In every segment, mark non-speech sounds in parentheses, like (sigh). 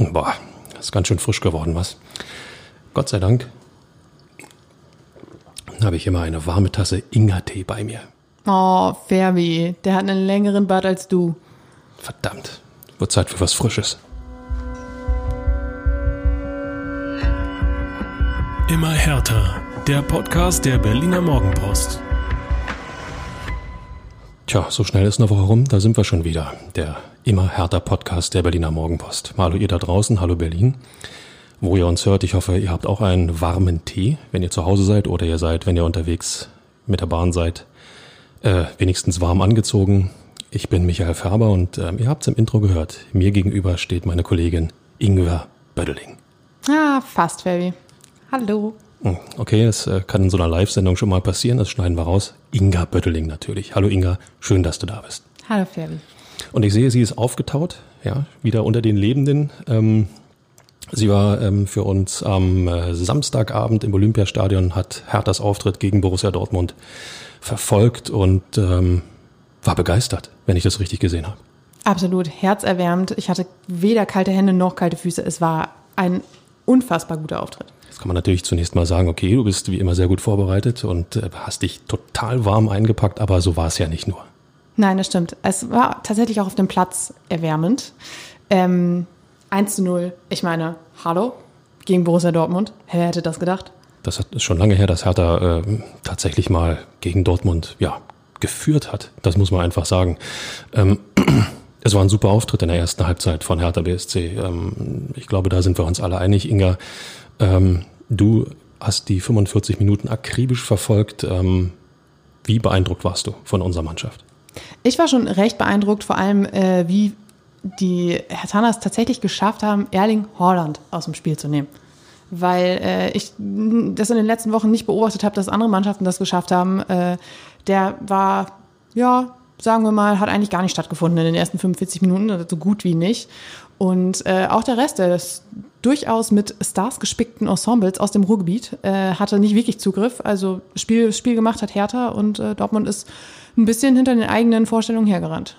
Boah, ist ganz schön frisch geworden, was? Gott sei Dank habe ich immer eine warme Tasse Ingwertee bei mir. Oh, Ferbi, der hat einen längeren Bart als du. Verdammt, wird Zeit für was Frisches. Immer härter. Der Podcast der Berliner Morgenpost. Tja, so schnell ist eine Woche rum, da sind wir schon wieder. Der immer härter Podcast der Berliner Morgenpost. Hallo ihr da draußen, hallo Berlin. Wo ihr uns hört, ich hoffe, ihr habt auch einen warmen Tee, wenn ihr zu Hause seid oder ihr seid, wenn ihr unterwegs mit der Bahn seid, äh, wenigstens warm angezogen. Ich bin Michael Färber und äh, ihr habt es im Intro gehört. Mir gegenüber steht meine Kollegin Ingwer Bödeling. Ah, fast, Ferbi. Hallo. Hm, Okay, das äh, kann in so einer Live-Sendung schon mal passieren, das schneiden wir raus. Inga Bötteling natürlich. Hallo Inga, schön, dass du da bist. Hallo, Ferbi. Und ich sehe, sie ist aufgetaut, ja, wieder unter den Lebenden. Ähm, sie war ähm, für uns am äh, Samstagabend im Olympiastadion, hat Herthas Auftritt gegen Borussia Dortmund verfolgt und ähm, war begeistert, wenn ich das richtig gesehen habe. Absolut herzerwärmend. Ich hatte weder kalte Hände noch kalte Füße. Es war ein unfassbar guter Auftritt. Jetzt kann man natürlich zunächst mal sagen, okay, du bist wie immer sehr gut vorbereitet und äh, hast dich total warm eingepackt, aber so war es ja nicht nur. Nein, das stimmt. Es war tatsächlich auch auf dem Platz erwärmend. Ähm, 1 zu 0. Ich meine, hallo? Gegen Borussia Dortmund. Wer hätte das gedacht? Das ist schon lange her, dass Hertha äh, tatsächlich mal gegen Dortmund ja, geführt hat. Das muss man einfach sagen. Ähm, (clears throat) es war ein super Auftritt in der ersten Halbzeit von Hertha BSC. Ähm, ich glaube, da sind wir uns alle einig. Inga, ähm, du hast die 45 Minuten akribisch verfolgt. Ähm, wie beeindruckt warst du von unserer Mannschaft? Ich war schon recht beeindruckt, vor allem äh, wie die Herthanas tatsächlich geschafft haben, Erling Haaland aus dem Spiel zu nehmen. Weil äh, ich das in den letzten Wochen nicht beobachtet habe, dass andere Mannschaften das geschafft haben. Äh, der war, ja, sagen wir mal, hat eigentlich gar nicht stattgefunden in den ersten 45 Minuten, so gut wie nicht. Und äh, auch der Rest des durchaus mit Stars gespickten Ensembles aus dem Ruhrgebiet äh, hatte nicht wirklich Zugriff. Also Spiel, Spiel gemacht hat Hertha und äh, Dortmund ist ein bisschen hinter den eigenen Vorstellungen hergerannt.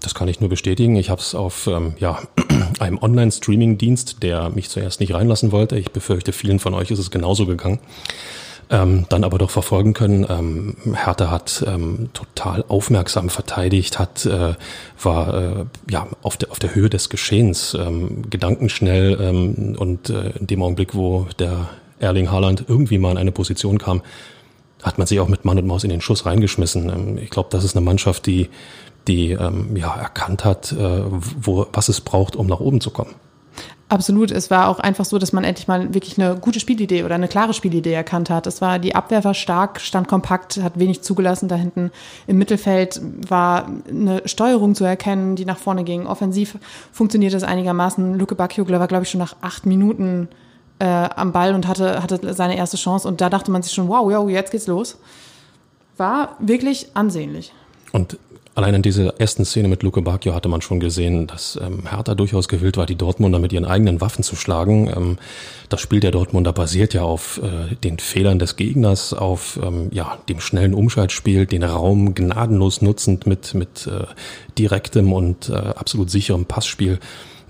Das kann ich nur bestätigen. Ich habe es auf ähm, ja, (clears throat) einem Online-Streaming-Dienst, der mich zuerst nicht reinlassen wollte. Ich befürchte, vielen von euch ist es genauso gegangen. Ähm, dann aber doch verfolgen können. Ähm, Hertha hat ähm, total aufmerksam verteidigt, hat äh, war äh, ja auf der auf der Höhe des Geschehens, ähm, gedankenschnell ähm, und äh, in dem Augenblick, wo der Erling Haaland irgendwie mal in eine Position kam, hat man sich auch mit Mann und Maus in den Schuss reingeschmissen. Ähm, Ich glaube, das ist eine Mannschaft, die, die ähm, ja, erkannt hat, äh, wo, was es braucht, um nach oben zu kommen. Absolut. Es war auch einfach so, dass man endlich mal wirklich eine gute Spielidee oder eine klare Spielidee erkannt hat. Es war die Abwehr war stark, stand kompakt, hat wenig zugelassen da hinten. Im Mittelfeld war eine Steuerung zu erkennen, die nach vorne ging. Offensiv funktioniert es einigermaßen. Luke Bakio war, glaube ich, schon nach acht Minuten äh, am Ball und hatte, hatte seine erste Chance. Und da dachte man sich schon, wow, wow, jetzt geht's los. War wirklich ansehnlich. Und allein in dieser ersten Szene mit Luke Bacchio hatte man schon gesehen, dass ähm, Hertha durchaus gewillt war, die Dortmunder mit ihren eigenen Waffen zu schlagen. Ähm, das Spiel der Dortmunder basiert ja auf äh, den Fehlern des Gegners, auf ähm, ja, dem schnellen Umschaltspiel, den Raum gnadenlos nutzend mit, mit äh, direktem und äh, absolut sicherem Passspiel.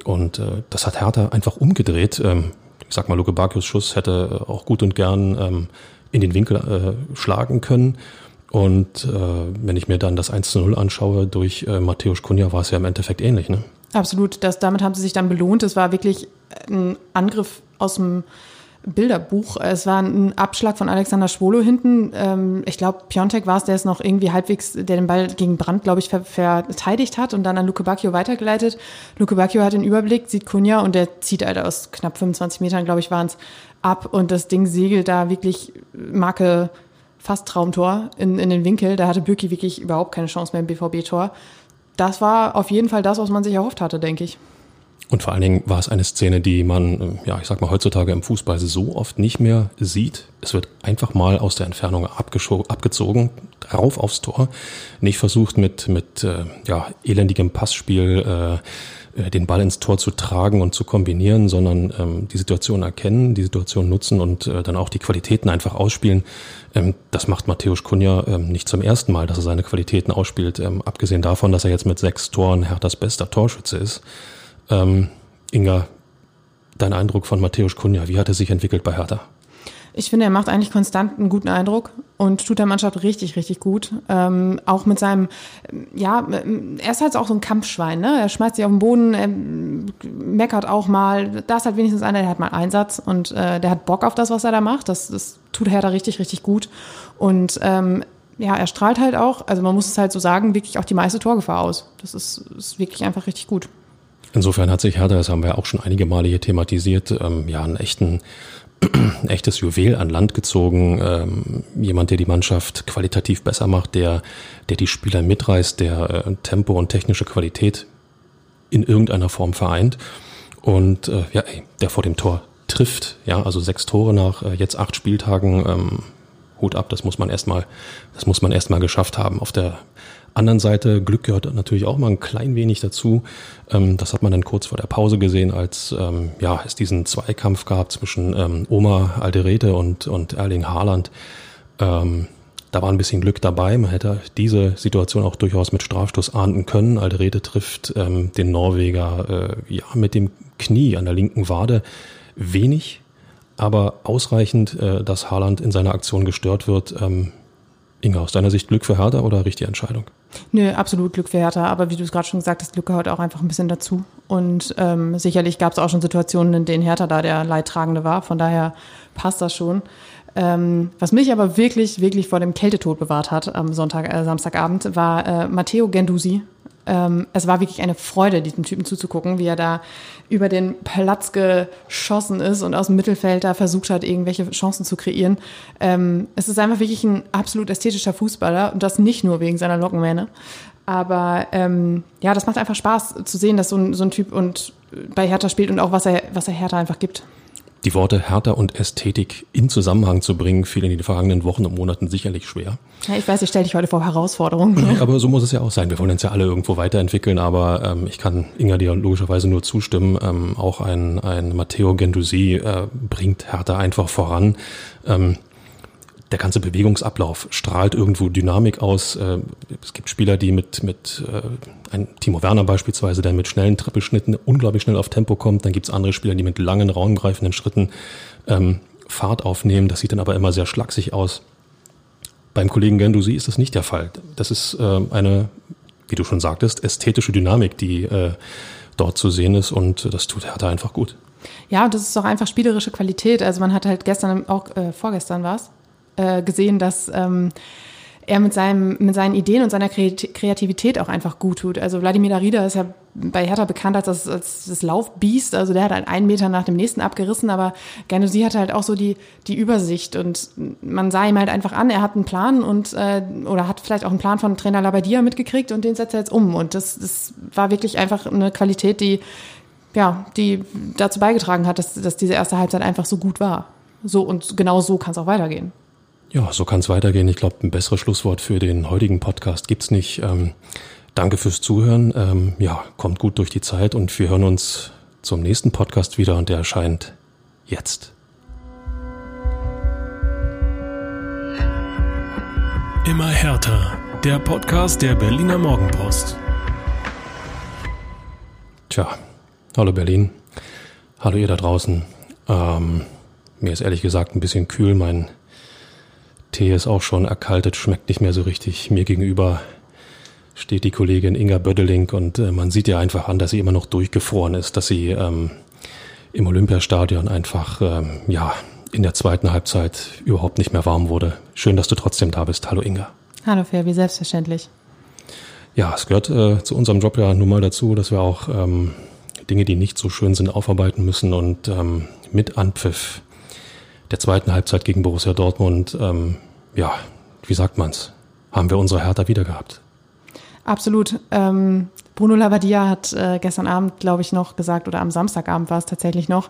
Und äh, das hat Hertha einfach umgedreht. Ähm, ich sag mal, Luke Bacchios Schuss hätte äh, auch gut und gern ähm, in den Winkel äh, schlagen können. Und äh, wenn ich mir dann das 1 zu 0 anschaue durch äh, Matthäus Kunja, war es ja im Endeffekt ähnlich. Ne? Absolut, das, damit haben sie sich dann belohnt. Es war wirklich ein Angriff aus dem Bilderbuch. Es war ein Abschlag von Alexander Schwolo hinten. Ähm, ich glaube, Piontek war es, der es noch irgendwie halbwegs, der den Ball gegen Brandt, glaube ich, ver verteidigt hat und dann an Luke Bacchio weitergeleitet. Luke Bacchio hat den Überblick, sieht Kunja und der zieht halt aus knapp 25 Metern, glaube ich, waren es ab und das Ding segelt da wirklich Marke fast Traumtor in, in den Winkel. Da hatte Bürki wirklich überhaupt keine Chance mehr im BVB-Tor. Das war auf jeden Fall das, was man sich erhofft hatte, denke ich. Und vor allen Dingen war es eine Szene, die man, äh, ja, ich sag mal, heutzutage im Fußball so oft nicht mehr sieht. Es wird einfach mal aus der Entfernung abgezogen, rauf aufs Tor. Nicht versucht mit, mit äh, ja, elendigem Passspiel äh, äh, den Ball ins Tor zu tragen und zu kombinieren, sondern ähm, die Situation erkennen, die Situation nutzen und äh, dann auch die Qualitäten einfach ausspielen. Ähm, das macht Matthäus Kunja ähm, nicht zum ersten Mal, dass er seine Qualitäten ausspielt. Ähm, abgesehen davon, dass er jetzt mit sechs Toren Herthas bester Torschütze ist. Ähm, Inga, dein Eindruck von Matthäus Kunja? Wie hat er sich entwickelt bei Hertha? Ich finde, er macht eigentlich konstant einen guten Eindruck und tut der Mannschaft richtig, richtig gut. Ähm, auch mit seinem, ja, er ist halt auch so ein Kampfschwein, ne? Er schmeißt sich auf den Boden, er meckert auch mal. Da ist halt wenigstens einer, der hat mal Einsatz und äh, der hat Bock auf das, was er da macht. Das, das tut Hertha richtig, richtig gut. Und ähm, ja, er strahlt halt auch, also man muss es halt so sagen, wirklich auch die meiste Torgefahr aus. Das ist, ist wirklich einfach richtig gut. Insofern hat sich Hertha, das haben wir auch schon einige Male hier thematisiert, ähm, ja, einen echten ein (clears throat) echtes Juwel an Land gezogen, ähm, jemand, der die Mannschaft qualitativ besser macht, der, der die Spieler mitreißt, der äh, Tempo und technische Qualität in irgendeiner Form vereint und äh, ja, ey, der vor dem Tor trifft, ja, also sechs Tore nach äh, jetzt acht Spieltagen, ähm, Hut ab, das muss man erstmal, das muss man erstmal geschafft haben. Auf der anderen Seite, Glück gehört natürlich auch mal ein klein wenig dazu. Ähm, das hat man dann kurz vor der Pause gesehen, als ähm, ja, es diesen Zweikampf gab zwischen ähm, Oma Alderete und, und Erling Haaland. Da war ein bisschen Glück dabei. Man hätte diese Situation auch durchaus mit Strafstoß ahnden können. Alderete trifft ähm, den Norweger äh, ja, mit dem Knie an der linken Wade wenig, aber ausreichend, äh, dass Haaland in seiner Aktion gestört wird. Ähm, Inga, aus deiner Sicht Glück für Hertha oder richtige Entscheidung? Nö, absolut Glück für Hertha. Aber wie du es gerade schon gesagt hast, Glück gehört auch einfach ein bisschen dazu. Und ähm, sicherlich gab es auch schon Situationen, in denen Hertha da der Leidtragende war. Von daher passt das schon. Ähm, was mich aber wirklich, wirklich vor dem Kältetod bewahrt hat am Sonntag, äh, Samstagabend, war äh, Matteo Gendusi, ähm, es war wirklich eine Freude, diesem Typen zuzugucken, wie er da über den Platz geschossen ist und aus dem Mittelfeld da versucht hat, irgendwelche Chancen zu kreieren. Ähm, es ist einfach wirklich ein absolut ästhetischer Fußballer und das nicht nur wegen seiner Lockenmähne. Aber ähm, ja, das macht einfach Spaß zu sehen, dass so ein, so ein Typ und bei Hertha spielt und auch was er, was er Hertha einfach gibt die Worte Hertha und Ästhetik in Zusammenhang zu bringen, fiel in den vergangenen Wochen und Monaten sicherlich schwer. Ja, ich weiß, ich stelle dich heute vor Herausforderungen. Aber so muss es ja auch sein. Wir wollen uns ja alle irgendwo weiterentwickeln, aber ähm, ich kann Inga dir logischerweise nur zustimmen. Ähm, auch ein, ein Matteo Gendusi äh, bringt Hertha einfach voran. Ähm, der ganze Bewegungsablauf strahlt irgendwo Dynamik aus. Äh, es gibt Spieler, die mit, mit äh, ein Timo Werner beispielsweise, der mit schnellen Trippelschnitten unglaublich schnell auf Tempo kommt. Dann gibt es andere Spieler, die mit langen, raumgreifenden Schritten ähm, Fahrt aufnehmen. Das sieht dann aber immer sehr schlaksig aus. Beim Kollegen Gendusi ist das nicht der Fall. Das ist äh, eine, wie du schon sagtest, ästhetische Dynamik, die äh, dort zu sehen ist und das tut Hertha einfach gut. Ja, und das ist auch einfach spielerische Qualität. Also man hat halt gestern, auch äh, vorgestern war es, äh, gesehen, dass ähm, er mit, seinem, mit seinen Ideen und seiner Kreativität auch einfach gut tut. Also Wladimir Darida ist ja bei Hertha bekannt als das, als das Laufbiest. Also der hat halt einen Meter nach dem nächsten abgerissen, aber Gernosi hatte halt auch so die, die Übersicht und man sah ihm halt einfach an, er hat einen Plan und äh, oder hat vielleicht auch einen Plan von Trainer Labadia mitgekriegt und den setzt er jetzt um. Und das, das war wirklich einfach eine Qualität, die ja, die dazu beigetragen hat, dass, dass diese erste Halbzeit einfach so gut war. So und genau so kann es auch weitergehen. Ja, so kann es weitergehen. Ich glaube, ein besseres Schlusswort für den heutigen Podcast gibt's nicht. Ähm, danke fürs Zuhören. Ähm, ja, kommt gut durch die Zeit und wir hören uns zum nächsten Podcast wieder und der erscheint jetzt. Immer härter. Der Podcast der Berliner Morgenpost. Tja, hallo Berlin. Hallo ihr da draußen. Ähm, mir ist ehrlich gesagt ein bisschen kühl. Mein Tee ist auch schon erkaltet, schmeckt nicht mehr so richtig. Mir gegenüber steht die Kollegin Inga Bödeling und äh, man sieht ja einfach an, dass sie immer noch durchgefroren ist, dass sie ähm, im Olympiastadion einfach ähm, ja in der zweiten Halbzeit überhaupt nicht mehr warm wurde. Schön, dass du trotzdem da bist. Hallo Inga. Hallo Fabi, selbstverständlich. Ja, es gehört äh, zu unserem Job ja nun mal dazu, dass wir auch ähm, Dinge, die nicht so schön sind, aufarbeiten müssen und ähm, mit Anpfiff der zweiten Halbzeit gegen Borussia Dortmund, ähm, ja, wie sagt man's, haben wir unsere Hertha wieder gehabt. Absolut. Ähm, Bruno Lavadia hat äh, gestern Abend, glaube ich, noch gesagt, oder am Samstagabend war es tatsächlich noch,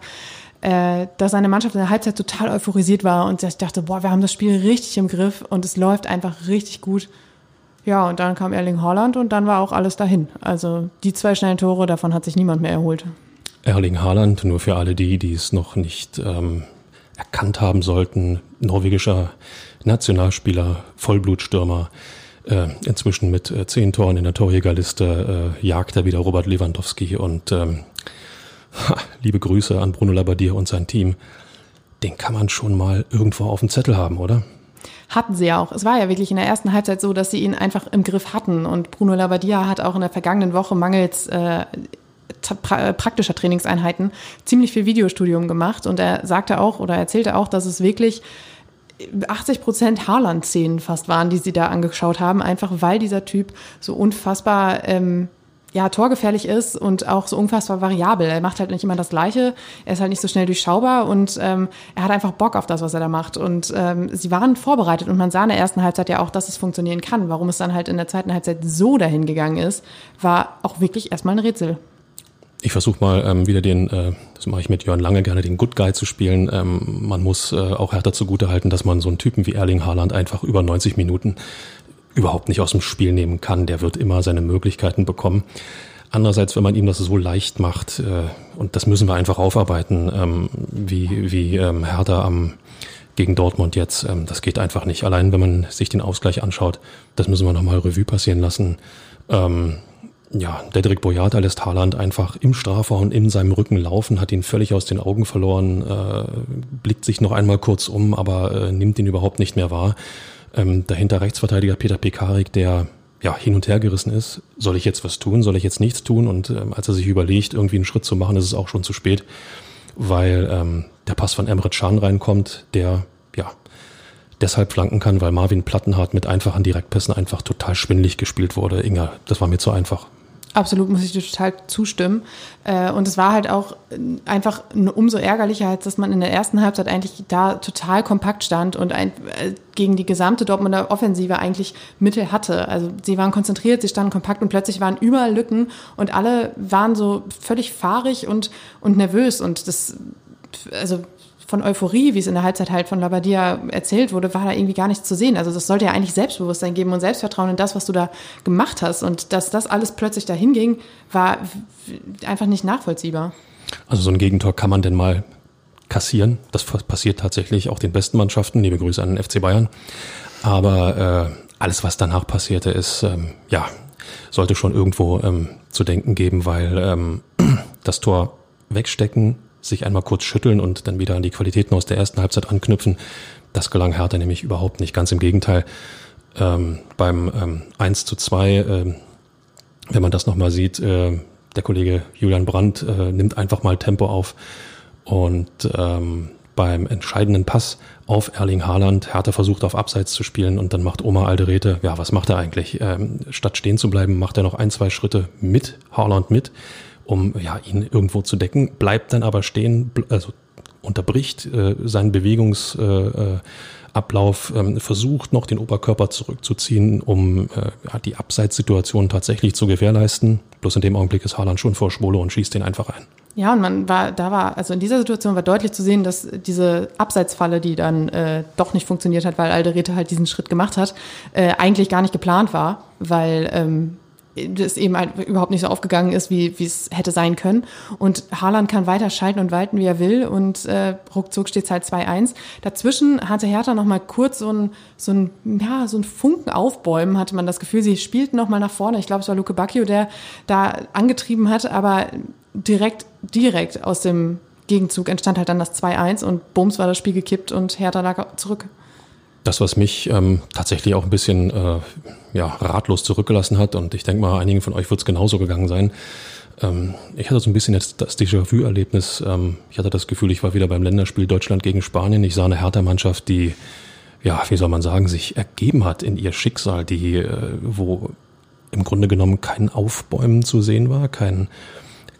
äh, dass seine Mannschaft in der Halbzeit total euphorisiert war und ich dachte, boah, wir haben das Spiel richtig im Griff und es läuft einfach richtig gut. Ja, und dann kam Erling Haaland und dann war auch alles dahin. Also die zwei schnellen Tore, davon hat sich niemand mehr erholt. Erling Haaland, nur für alle die, die es noch nicht ähm, erkannt haben sollten. Norwegischer Nationalspieler, Vollblutstürmer, äh, inzwischen mit äh, zehn Toren in der Torjägerliste, äh, jagt er wieder Robert Lewandowski und ähm, ha, liebe Grüße an Bruno Labbadia und sein Team, den kann man schon mal irgendwo auf dem Zettel haben, oder? Hatten sie ja auch. Es war ja wirklich in der ersten Halbzeit so, dass sie ihn einfach im Griff hatten. Und Bruno Labbadia hat auch in der vergangenen Woche mangels äh, pra praktischer Trainingseinheiten ziemlich viel Videostudium gemacht. Und er sagte auch oder erzählte auch, dass es wirklich 80 Prozent Haaland-Szenen fast waren, die sie da angeschaut haben, einfach weil dieser Typ so unfassbar ähm, ja, torgefährlich ist und auch so unfassbar variabel. Er macht halt nicht immer das Gleiche, er ist halt nicht so schnell durchschaubar und ähm, er hat einfach Bock auf das, was er da macht. Und ähm, sie waren vorbereitet und man sah in der ersten Halbzeit ja auch, dass es funktionieren kann. Warum es dann halt in der zweiten Halbzeit so dahin gegangen ist, war auch wirklich erstmal ein Rätsel. Ich versuche mal ähm, wieder den, äh, das mache ich mit Jörn Lange gerne, den Good Guy zu spielen. Ähm, man muss äh, auch härter zugute halten, dass man so einen Typen wie Erling Haaland einfach über 90 Minuten überhaupt nicht aus dem Spiel nehmen kann. Der wird immer seine Möglichkeiten bekommen. Andererseits, wenn man ihm das so leicht macht, äh, und das müssen wir einfach aufarbeiten, ähm, wie, wie ähm, Hertha am, gegen Dortmund jetzt, ähm, das geht einfach nicht. Allein wenn man sich den Ausgleich anschaut, das müssen wir nochmal Revue passieren lassen. Ähm, ja, Dedrick Boyata lässt Haaland einfach im Strafraum in seinem Rücken laufen, hat ihn völlig aus den Augen verloren, äh, blickt sich noch einmal kurz um, aber äh, nimmt ihn überhaupt nicht mehr wahr. Ähm, dahinter Rechtsverteidiger Peter Pekarik, der ja hin und her gerissen ist. Soll ich jetzt was tun? Soll ich jetzt nichts tun? Und ähm, als er sich überlegt, irgendwie einen Schritt zu machen, ist es auch schon zu spät, weil ähm, der Pass von Emre Can reinkommt, der ja deshalb flanken kann, weil Marvin Plattenhardt mit einfachen Direktpässen einfach total schwindlig gespielt wurde. Inga, das war mir zu einfach. Absolut, muss ich dir total zustimmen. Äh, und es war halt auch äh, einfach umso ärgerlicher, als dass man in der ersten Halbzeit eigentlich da total kompakt stand und ein, äh, gegen die gesamte Dortmunder Offensive eigentlich Mittel hatte. Also sie waren konzentriert, sie standen kompakt und plötzlich waren überall Lücken und alle waren so völlig fahrig und, und nervös. Und das, also von Euphorie, wie es in der Halbzeit halt von Labadia erzählt wurde, war da irgendwie gar nichts zu sehen. Also das sollte ja eigentlich Selbstbewusstsein geben und Selbstvertrauen in das, was du da gemacht hast. Und dass das alles plötzlich dahin ging, war einfach nicht nachvollziehbar. Also so ein Gegentor kann man denn mal kassieren. Das passiert tatsächlich auch den besten Mannschaften. Liebe Grüße an den FC Bayern. Aber äh, alles, was danach passierte, ist, ähm, ja, sollte schon irgendwo ähm, zu denken geben, weil ähm, (clears throat) das Tor wegstecken sich einmal kurz schütteln und dann wieder an die Qualitäten aus der ersten Halbzeit anknüpfen. Das gelang Hertha nämlich überhaupt nicht. Ganz im Gegenteil. Ähm, beim ähm, 1 zu 2, äh, wenn man das nochmal sieht, äh, der Kollege Julian Brandt äh, nimmt einfach mal Tempo auf und ähm, beim entscheidenden Pass auf Erling Haaland, Hertha versucht auf Abseits zu spielen und dann macht Oma Alderete, ja, was macht er eigentlich? Ähm, statt stehen zu bleiben, macht er noch ein, zwei Schritte mit Haaland mit um ja, ihn irgendwo zu decken, bleibt dann aber stehen, also unterbricht äh, seinen Bewegungsablauf, äh, ähm, versucht noch den Oberkörper zurückzuziehen, um äh, die Abseitssituation tatsächlich zu gewährleisten. Bloß in dem Augenblick ist Haaland schon vor Schwole und schießt den einfach ein. Ja, und man war, da war, also in dieser Situation war deutlich zu sehen, dass diese Abseitsfalle, die dann äh, doch nicht funktioniert hat, weil Alderete halt diesen Schritt gemacht hat, äh, eigentlich gar nicht geplant war, weil ähm, das eben halt überhaupt nicht so aufgegangen ist, wie, es hätte sein können. Und Haaland kann weiter schalten und walten, wie er will. Und äh, ruckzuck steht es halt 2-1. Dazwischen hatte Hertha noch mal kurz so ein, so ein, ja, so ein Funken aufbäumen, hatte man das Gefühl. Sie spielten noch mal nach vorne. Ich glaube, es war Luke Bacchio, der da angetrieben hat. Aber direkt, direkt aus dem Gegenzug entstand halt dann das 2-1 und bums war das Spiel gekippt und Hertha lag zurück. Das, was mich ähm, tatsächlich auch ein bisschen äh, ja, ratlos zurückgelassen hat, und ich denke mal, einigen von euch wird es genauso gegangen sein. Ähm, ich hatte so ein bisschen jetzt das Déjà-vu-Erlebnis. Ähm, ich hatte das Gefühl, ich war wieder beim Länderspiel Deutschland gegen Spanien. Ich sah eine Hertha-Mannschaft, die, ja, wie soll man sagen, sich ergeben hat in ihr Schicksal, die, äh, wo im Grunde genommen kein Aufbäumen zu sehen war, kein,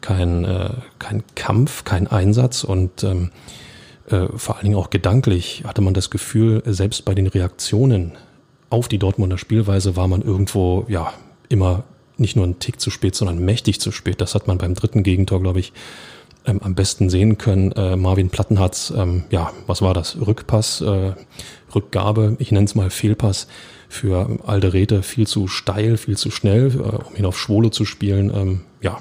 kein, äh, kein Kampf, kein Einsatz und ähm, äh, vor allen Dingen auch gedanklich hatte man das Gefühl, selbst bei den Reaktionen auf die Dortmunder Spielweise war man irgendwo, ja, immer nicht nur einen Tick zu spät, sondern mächtig zu spät. Das hat man beim dritten Gegentor, glaube ich, ähm, am besten sehen können. Äh, Marvin Plattenhardt, ähm, ja, was war das? Rückpass, äh, Rückgabe, ich nenne es mal Fehlpass für Alderete, viel zu steil, viel zu schnell, äh, um ihn auf Schwole zu spielen. Ähm, ja,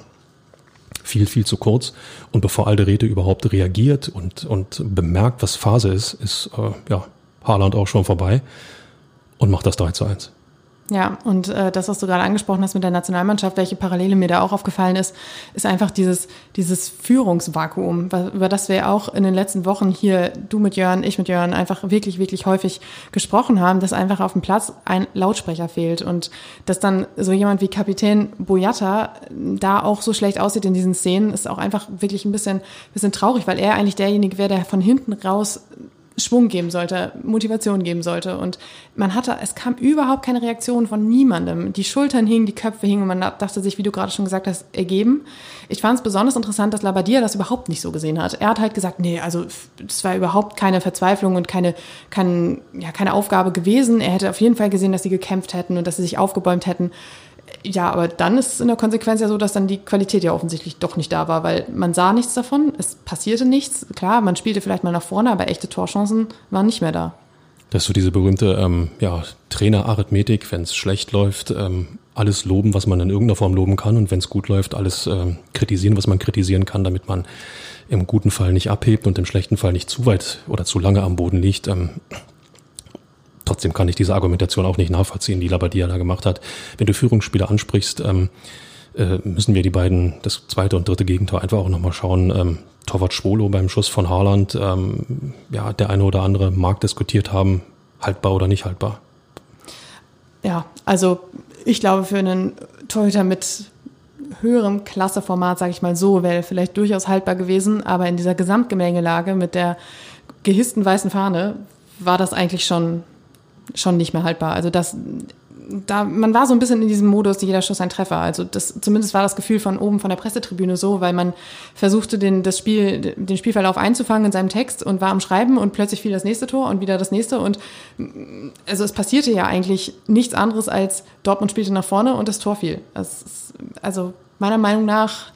viel, viel zu kurz. Und bevor Alderete überhaupt reagiert und, und bemerkt, was Phase ist, ist äh, ja, Haaland auch schon vorbei und macht das 3 zu 1. Ja, und äh, das, was du gerade angesprochen hast mit der Nationalmannschaft, welche Parallele mir da auch aufgefallen ist, ist einfach dieses, dieses Führungsvakuum, über das wir auch in den letzten Wochen hier, du mit Jörn, ich mit Jörn, einfach wirklich, wirklich häufig gesprochen haben, dass einfach auf dem Platz ein Lautsprecher fehlt und dass dann so jemand wie Kapitän Boyata da auch so schlecht aussieht in diesen Szenen, ist auch einfach wirklich ein bisschen, bisschen traurig, weil er eigentlich derjenige wäre, der von hinten raus Schwung geben sollte, Motivation geben sollte. Und man hatte, es kam überhaupt keine Reaktion von niemandem. Die Schultern hingen, die Köpfe hingen und man dachte sich, wie du gerade schon gesagt hast, ergeben. Ich fand es besonders interessant, dass Labadia das überhaupt nicht so gesehen hat. Er hat halt gesagt, nee, also es war überhaupt keine Verzweiflung und keine, kein, ja, keine Aufgabe gewesen. Er hätte auf jeden Fall gesehen, dass sie gekämpft hätten und dass sie sich aufgebäumt hätten. Ja, aber dann ist es in der Konsequenz ja so, dass dann die Qualität ja offensichtlich doch nicht da war, weil man sah nichts davon, es passierte nichts. Klar, man spielte vielleicht mal nach vorne, aber echte Torchancen waren nicht mehr da. Das ist so diese berühmte ähm, ja, Trainerarithmetik, wenn es schlecht läuft, ähm, alles loben, was man in irgendeiner Form loben kann und wenn es gut läuft, alles ähm, kritisieren, was man kritisieren kann, damit man im guten Fall nicht abhebt und im schlechten Fall nicht zu weit oder zu lange am Boden liegt. Ähm, Trotzdem kann ich diese Argumentation auch nicht nachvollziehen, die Labadia da gemacht hat. Wenn du Führungsspieler ansprichst, ähm, äh, müssen wir die beiden, das zweite und dritte Gegentor einfach auch nochmal schauen. Ähm, Torwart Schwolo beim Schuss von Haaland, ähm, ja, der eine oder andere mag diskutiert haben, haltbar oder nicht haltbar. Ja, also ich glaube, für einen Torhüter mit höherem Klasseformat, sage ich mal so, wäre vielleicht durchaus haltbar gewesen, aber in dieser Gesamtgemengelage mit der gehissten weißen Fahne war das eigentlich schon schon nicht mehr haltbar. Also das, da, man war so ein bisschen in diesem Modus, jeder Schuss ein Treffer. Also das, zumindest war das Gefühl von oben von der Pressetribüne so, weil man versuchte, den, das Spiel, den Spielverlauf einzufangen in seinem Text und war am Schreiben und plötzlich fiel das nächste Tor und wieder das nächste und also es passierte ja eigentlich nichts anderes als Dortmund spielte nach vorne und das Tor fiel. Ist, also meiner Meinung nach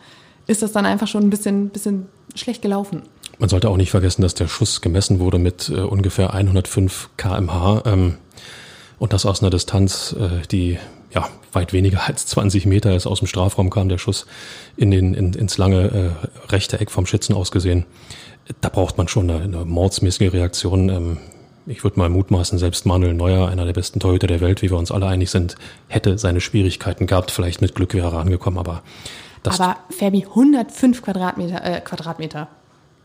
ist das dann einfach schon ein bisschen, bisschen schlecht gelaufen. Man sollte auch nicht vergessen, dass der Schuss gemessen wurde mit äh, ungefähr 105 kmh ähm, und das aus einer Distanz, äh, die ja weit weniger als 20 Meter ist. Aus dem Strafraum kam der Schuss in den, in, ins lange äh, rechte Eck vom Schützen ausgesehen. Da braucht man schon eine, eine mordsmäßige Reaktion. Ähm, ich würde mal mutmaßen, selbst Manuel Neuer, einer der besten Torhüter der Welt, wie wir uns alle einig sind, hätte seine Schwierigkeiten gehabt. Vielleicht mit Glück wäre er angekommen, aber das aber Fabi, 105 Quadratmeter, äh, Quadratmeter.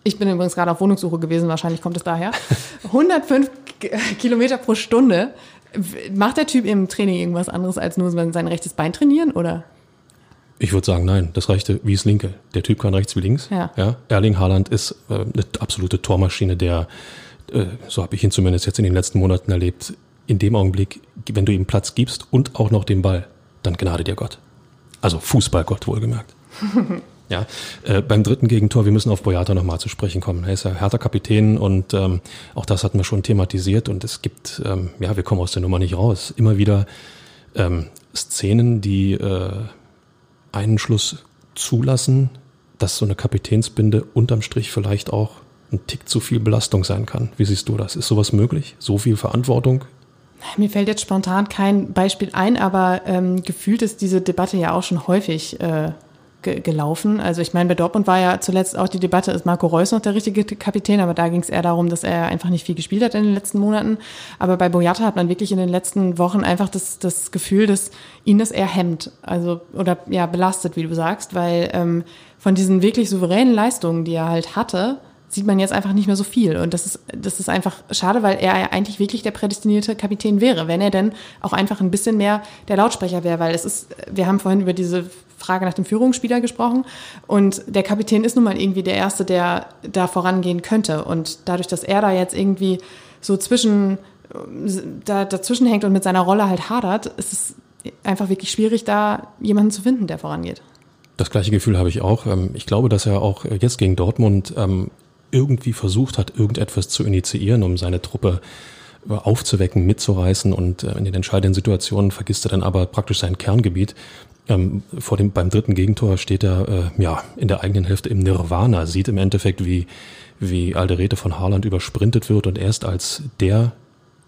Ich bin übrigens gerade auf Wohnungssuche gewesen, wahrscheinlich kommt es daher. (laughs) 105 Kilometer pro Stunde. Macht der Typ im Training irgendwas anderes als nur sein rechtes Bein trainieren, oder? Ich würde sagen, nein, das reichte wie es linke. Der Typ kann rechts wie links. Ja. ja. Erling Haaland ist äh, eine absolute Tormaschine, der, äh, so habe ich ihn zumindest jetzt in den letzten Monaten erlebt, in dem Augenblick, wenn du ihm Platz gibst und auch noch den Ball, dann gnade dir Gott. Also Fußballgott wohlgemerkt. (laughs) Ja, äh, beim dritten Gegentor, wir müssen auf Boyata nochmal zu sprechen kommen. Er ist ja härter Kapitän und ähm, auch das hatten wir schon thematisiert und es gibt, ähm, ja, wir kommen aus der Nummer nicht raus. Immer wieder ähm, Szenen, die äh, einen Schluss zulassen, dass so eine Kapitänsbinde unterm Strich vielleicht auch ein Tick zu viel Belastung sein kann. Wie siehst du das? Ist sowas möglich? So viel Verantwortung? Mir fällt jetzt spontan kein Beispiel ein, aber ähm, gefühlt ist diese Debatte ja auch schon häufig äh, ge gelaufen. Also ich meine, bei Dortmund war ja zuletzt auch die Debatte, ist Marco Reus noch der richtige Kapitän, aber da ging es eher darum, dass er einfach nicht viel gespielt hat in den letzten Monaten. Aber bei Boyata hat man wirklich in den letzten Wochen einfach das, das Gefühl, dass ihn das eher hemmt, also oder ja belastet, wie du sagst, weil ähm, von diesen wirklich souveränen Leistungen, die er halt hatte, sieht man jetzt einfach nicht mehr so viel. Und das ist, das ist einfach schade, weil er ja eigentlich wirklich der prädestinierte Kapitän wäre, wenn er denn auch einfach ein bisschen mehr der Lautsprecher wäre, weil es ist, wir haben vorhin über diese Frage nach dem Führungsspieler gesprochen. Und der Kapitän ist nun mal irgendwie der Erste, der da vorangehen könnte. Und dadurch, dass er da jetzt irgendwie so zwischen, da, dazwischen hängt und mit seiner Rolle halt hadert, ist es einfach wirklich schwierig, da jemanden zu finden, der vorangeht. Das gleiche Gefühl habe ich auch. Ähm, ich glaube, dass er auch jetzt gegen Dortmund ähm, irgendwie versucht hat, irgendetwas zu initiieren, um seine Truppe äh, aufzuwecken, mitzureißen und äh, in den entscheidenden Situationen vergisst er dann aber praktisch sein Kerngebiet. Ähm, vor dem, beim dritten Gegentor steht er äh, ja in der eigenen Hälfte im Nirvana, sieht im Endeffekt, wie, wie Alderete von Haaland übersprintet wird und erst als der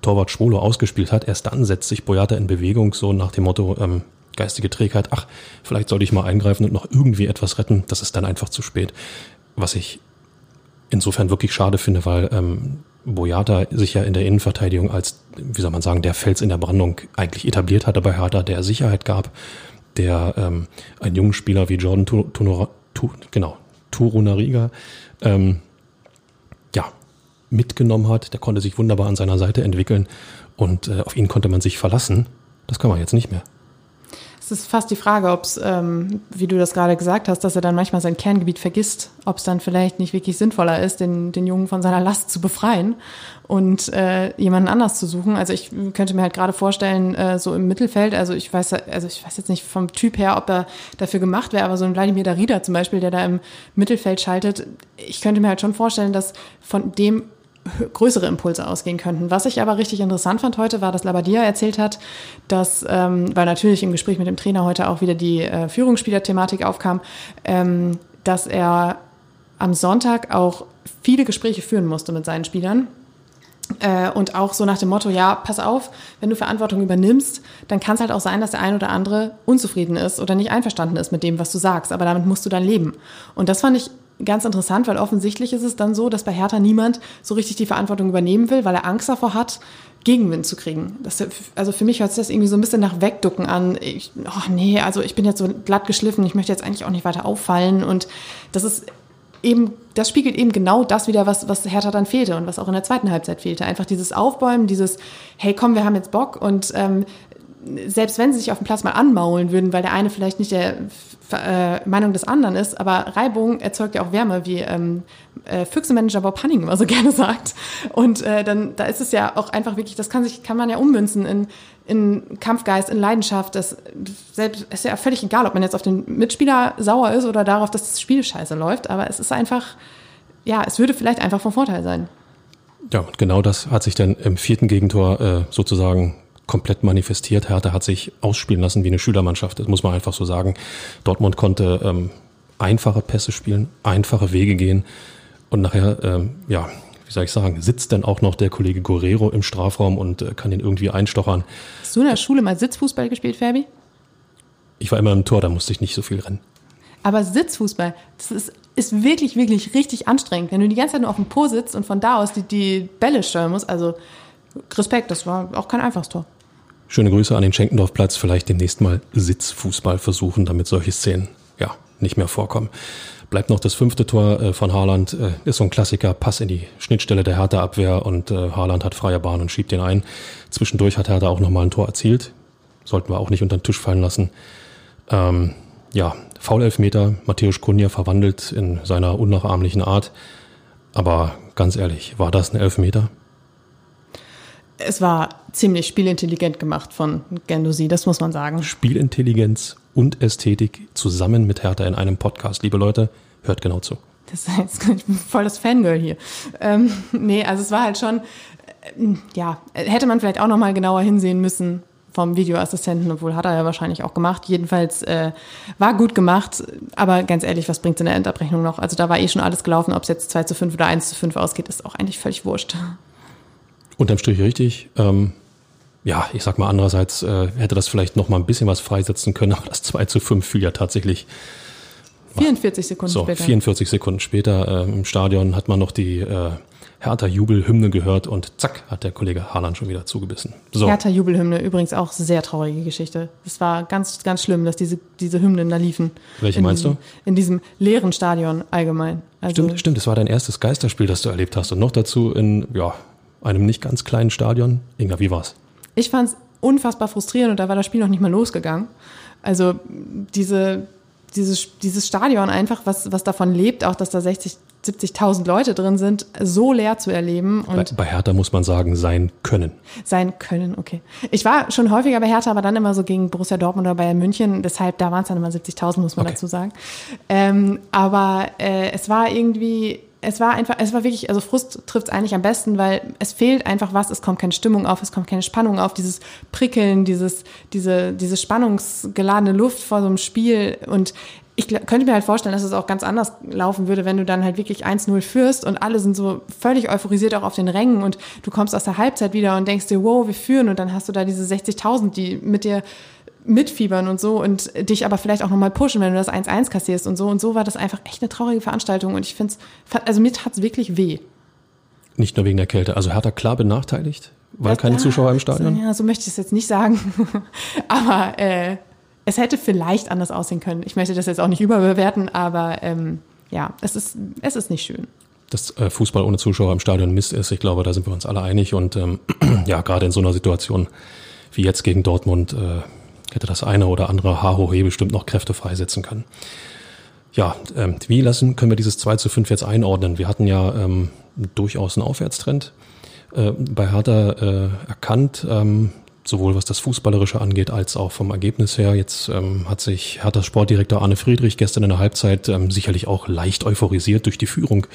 Torwart Schwolo ausgespielt hat, erst dann setzt sich Boyata in Bewegung, so nach dem Motto, ähm, geistige Trägheit, ach, vielleicht sollte ich mal eingreifen und noch irgendwie etwas retten, das ist dann einfach zu spät. Was ich insofern wirklich schade finde, weil ähm, Boyata sich ja in der Innenverteidigung als, wie soll man sagen, der Fels in der Brandung eigentlich etabliert hatte bei Hertha, der Sicherheit gab, der ähm, einen jungen Spieler wie Jordan Tunora, tu, genau, Turunariga ähm, ja, mitgenommen hat. Der konnte sich wunderbar an seiner Seite entwickeln und äh, auf ihn konnte man sich verlassen. Das kann man jetzt nicht mehr. Es ist fast die Frage, ob es, ähm, wie du das gerade gesagt hast, dass er dann manchmal sein Kerngebiet vergisst, ob es dann vielleicht nicht wirklich sinnvoller ist, den, den Jungen von seiner Last zu befreien und äh, jemanden anders zu suchen. Also ich könnte mir halt gerade vorstellen, äh, so im Mittelfeld, also ich weiß, also ich weiß jetzt nicht vom Typ her, ob er dafür gemacht wäre, aber so ein Wladimir Darida zum Beispiel, der da im Mittelfeld schaltet, ich könnte mir halt schon vorstellen, dass von dem größere Impulse ausgehen könnten. Was ich aber richtig interessant fand heute, war, dass Labadia erzählt hat, dass, ähm, weil natürlich im Gespräch mit dem Trainer heute auch wieder die äh, Führungsspieler-Thematik aufkam, ähm, dass er am Sonntag auch viele Gespräche führen musste mit seinen Spielern. Äh, und auch so nach dem Motto, ja, pass auf, wenn du Verantwortung übernimmst, dann kann es halt auch sein, dass der ein oder andere unzufrieden ist oder nicht einverstanden ist mit dem, was du sagst. Aber damit musst du dann leben. Und das fand ich ganz interessant, weil offensichtlich ist es dann so, dass bei Hertha niemand so richtig die Verantwortung übernehmen will, weil er Angst davor hat, Gegenwind zu kriegen. Das, also für mich hört sich das irgendwie so ein bisschen nach Wegducken an. Ich, oh nee, also ich bin jetzt so glatt geschliffen, ich möchte jetzt eigentlich auch nicht weiter auffallen. Und das ist eben, das spiegelt eben genau das wieder, was, was Hertha dann fehlte und was auch in der zweiten Halbzeit fehlte. Einfach dieses Aufbäumen, dieses, hey komm, wir haben jetzt Bock und ähm, selbst wenn sie sich auf dem Platz mal anmaulen würden, weil der eine vielleicht nicht der äh, Meinung des anderen ist, aber Reibung erzeugt ja auch Wärme, wie ähm, äh, Füchsemanager Bob Hanning immer so (laughs) gerne sagt. Und äh, dann, da ist es ja auch einfach wirklich, das kann sich, kann man ja ummünzen in, in Kampfgeist, in Leidenschaft. Das selbst ist ja völlig egal, ob man jetzt auf den Mitspieler sauer ist oder darauf, dass das Spiel scheiße läuft, aber es ist einfach, ja, es würde vielleicht einfach von Vorteil sein. Ja, und genau das hat sich dann im vierten Gegentor äh, sozusagen komplett manifestiert. Hertha hat sich ausspielen lassen wie eine Schülermannschaft, das muss man einfach so sagen. Dortmund konnte ähm, einfache Pässe spielen, einfache Wege gehen und nachher, ähm, ja, wie soll ich sagen, sitzt dann auch noch der Kollege Guerrero im Strafraum und äh, kann ihn irgendwie einstochern. Hast du in der Schule mal Sitzfußball gespielt, Fabi? Ich war immer im Tor, da musste ich nicht so viel rennen. Aber Sitzfußball, das ist, ist wirklich, wirklich richtig anstrengend. Wenn du die ganze Zeit nur auf dem Po sitzt und von da aus die, die Bälle steuern musst, also Respekt, das war auch kein einfaches Tor. Schöne Grüße an den Schenkendorfplatz. Vielleicht demnächst mal Sitzfußball versuchen, damit solche Szenen ja nicht mehr vorkommen. Bleibt noch das fünfte Tor äh, von Haaland. Äh, ist so ein Klassiker. Pass in die Schnittstelle der Hertha-Abwehr und äh, Haaland hat freie Bahn und schiebt den ein. Zwischendurch hat Hertha auch nochmal ein Tor erzielt. Sollten wir auch nicht unter den Tisch fallen lassen. Ähm, ja, Foul-Elfmeter. Matthäus Kunja verwandelt in seiner unnachahmlichen Art. Aber ganz ehrlich, war das ein Elfmeter? Es war ziemlich spielintelligent gemacht von Gendosi, das muss man sagen. Spielintelligenz und Ästhetik zusammen mit Hertha in einem Podcast. Liebe Leute, hört genau zu. Das (laughs) heißt, ich bin voll das Fangirl hier. Ähm, nee, also es war halt schon, äh, ja, hätte man vielleicht auch noch mal genauer hinsehen müssen vom Videoassistenten, obwohl hat er ja wahrscheinlich auch gemacht. Jedenfalls äh, war gut gemacht, aber ganz ehrlich, was bringt es in der Endabrechnung noch? Also da war eh schon alles gelaufen, ob es jetzt 2 zu 5 oder 1 zu 5 ausgeht, ist auch eigentlich völlig wurscht. Unterm Strich richtig. Ähm, ja, ich sag mal, andererseits äh, hätte das vielleicht noch mal ein bisschen was freisetzen können, (laughs) aber das 2 zu 5 fiel ja tatsächlich. 44 Sekunden so, später. 44 Sekunden später äh, im Stadion hat man noch die äh, Hertha Jubelhymne gehört und zack, hat der Kollege Haaland schon wieder zugebissen. So. Hertha Jubelhymne, übrigens auch sehr traurige Geschichte. Es war ganz, ganz schlimm, dass diese, diese Hymnen da liefen. Welche meinst diesem, du? In diesem leeren Stadion allgemein. Also, stimmt, stimmt, es war dein erstes Geisterspiel, das du erlebt hast und noch dazu in, ja, einem nicht ganz kleinen Stadion. Inga, wie war's? Ich fand es unfassbar frustrierend und da war das Spiel noch nicht mal losgegangen. Also diese, dieses, dieses Stadion einfach, was, was davon lebt, auch dass da 60, 70.000 Leute drin sind, so leer zu erleben. Und bei, bei Hertha muss man sagen, sein können. Sein können, okay. Ich war schon häufiger bei Hertha, aber dann immer so gegen Borussia Dortmund oder Bayern München. Deshalb, da waren es dann immer 70.000, muss man okay. dazu sagen. Ähm, aber äh, es war irgendwie es war einfach, es war wirklich, also Frust trifft es eigentlich am besten, weil es fehlt einfach was, es kommt keine Stimmung auf, es kommt keine Spannung auf, dieses Prickeln, dieses, diese, diese spannungsgeladene Luft vor so einem Spiel. Und ich könnte mir halt vorstellen, dass es auch ganz anders laufen würde, wenn du dann halt wirklich 1-0 führst und alle sind so völlig euphorisiert auch auf den Rängen und du kommst aus der Halbzeit wieder und denkst dir, wow, wir führen. Und dann hast du da diese 60.000, die mit dir mitfiebern und so und dich aber vielleicht auch nochmal pushen, wenn du das 1-1 kassierst und so. Und so war das einfach echt eine traurige Veranstaltung und ich finde es, also mir tat es wirklich weh. Nicht nur wegen der Kälte. Also Hertha klar benachteiligt, weil keine Zuschauer im Stadion? Ja, so möchte ich es jetzt nicht sagen. (laughs) aber äh, es hätte vielleicht anders aussehen können. Ich möchte das jetzt auch nicht überbewerten, aber ähm, ja, es ist, es ist nicht schön. Dass äh, Fußball ohne Zuschauer im Stadion Mist ist, ich glaube, da sind wir uns alle einig. Und ähm, (clears throat) ja, gerade in so einer Situation wie jetzt gegen Dortmund äh, hätte das eine oder andere Hahohe bestimmt noch Kräfte freisetzen können. Ja, ähm, wie lassen können wir dieses 2 zu 5 jetzt einordnen? Wir hatten ja ähm, durchaus einen Aufwärtstrend äh, bei Hertha äh, erkannt. Ähm, sowohl was das Fußballerische angeht, als auch vom Ergebnis her. Jetzt ähm, hat sich Herthas Sportdirektor Arne Friedrich gestern in der Halbzeit ähm, sicherlich auch leicht euphorisiert durch die Führung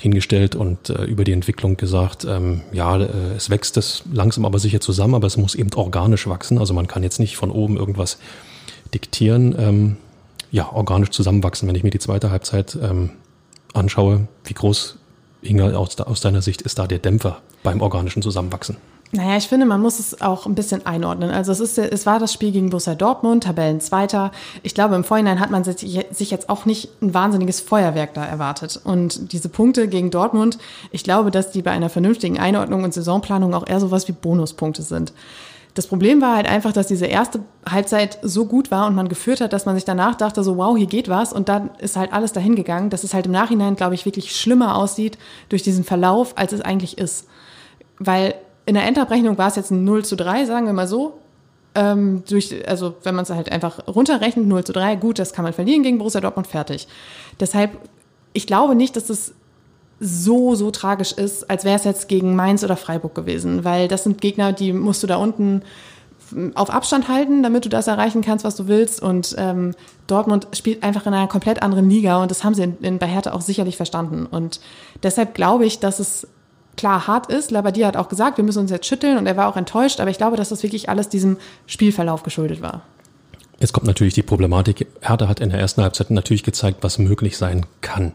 hingestellt und äh, über die Entwicklung gesagt, ähm, ja, äh, es wächst es langsam aber sicher zusammen, aber es muss eben organisch wachsen. Also man kann jetzt nicht von oben irgendwas diktieren. Ähm, ja, organisch zusammenwachsen. Wenn ich mir die zweite Halbzeit ähm, anschaue, wie groß, Inga, aus, aus deiner Sicht ist da der Dämpfer beim organischen Zusammenwachsen? Naja, ich finde, man muss es auch ein bisschen einordnen. Also es, ist, es war das Spiel gegen Borussia Dortmund, Tabellenzweiter. Ich glaube, im Vorhinein hat man sich jetzt auch nicht ein wahnsinniges Feuerwerk da erwartet. Und diese Punkte gegen Dortmund, ich glaube, dass die bei einer vernünftigen Einordnung und Saisonplanung auch eher sowas wie Bonuspunkte sind. Das Problem war halt einfach, dass diese erste Halbzeit so gut war und man geführt hat, dass man sich danach dachte, so wow, hier geht was und dann ist halt alles dahin gegangen, dass es halt im Nachhinein, glaube ich, wirklich schlimmer aussieht durch diesen Verlauf, als es eigentlich ist. Weil in der Endabrechnung war es jetzt ein 0 zu 3, sagen wir mal so. Ähm, durch, also wenn man es halt einfach runterrechnet, 0 zu 3, gut, das kann man verlieren gegen Borussia Dortmund, fertig. Deshalb, ich glaube nicht, dass es so, so tragisch ist, als wäre es jetzt gegen Mainz oder Freiburg gewesen, weil das sind Gegner, die musst du da unten auf Abstand halten, damit du das erreichen kannst, was du willst. Und ähm, Dortmund spielt einfach in einer komplett anderen Liga und das haben sie in, in, bei Hertha auch sicherlich verstanden. Und deshalb glaube ich, dass es klar hart ist. Labadia hat auch gesagt, wir müssen uns jetzt schütteln und er war auch enttäuscht, aber ich glaube, dass das wirklich alles diesem Spielverlauf geschuldet war. Jetzt kommt natürlich die Problematik. Hertha hat in der ersten Halbzeit natürlich gezeigt, was möglich sein kann.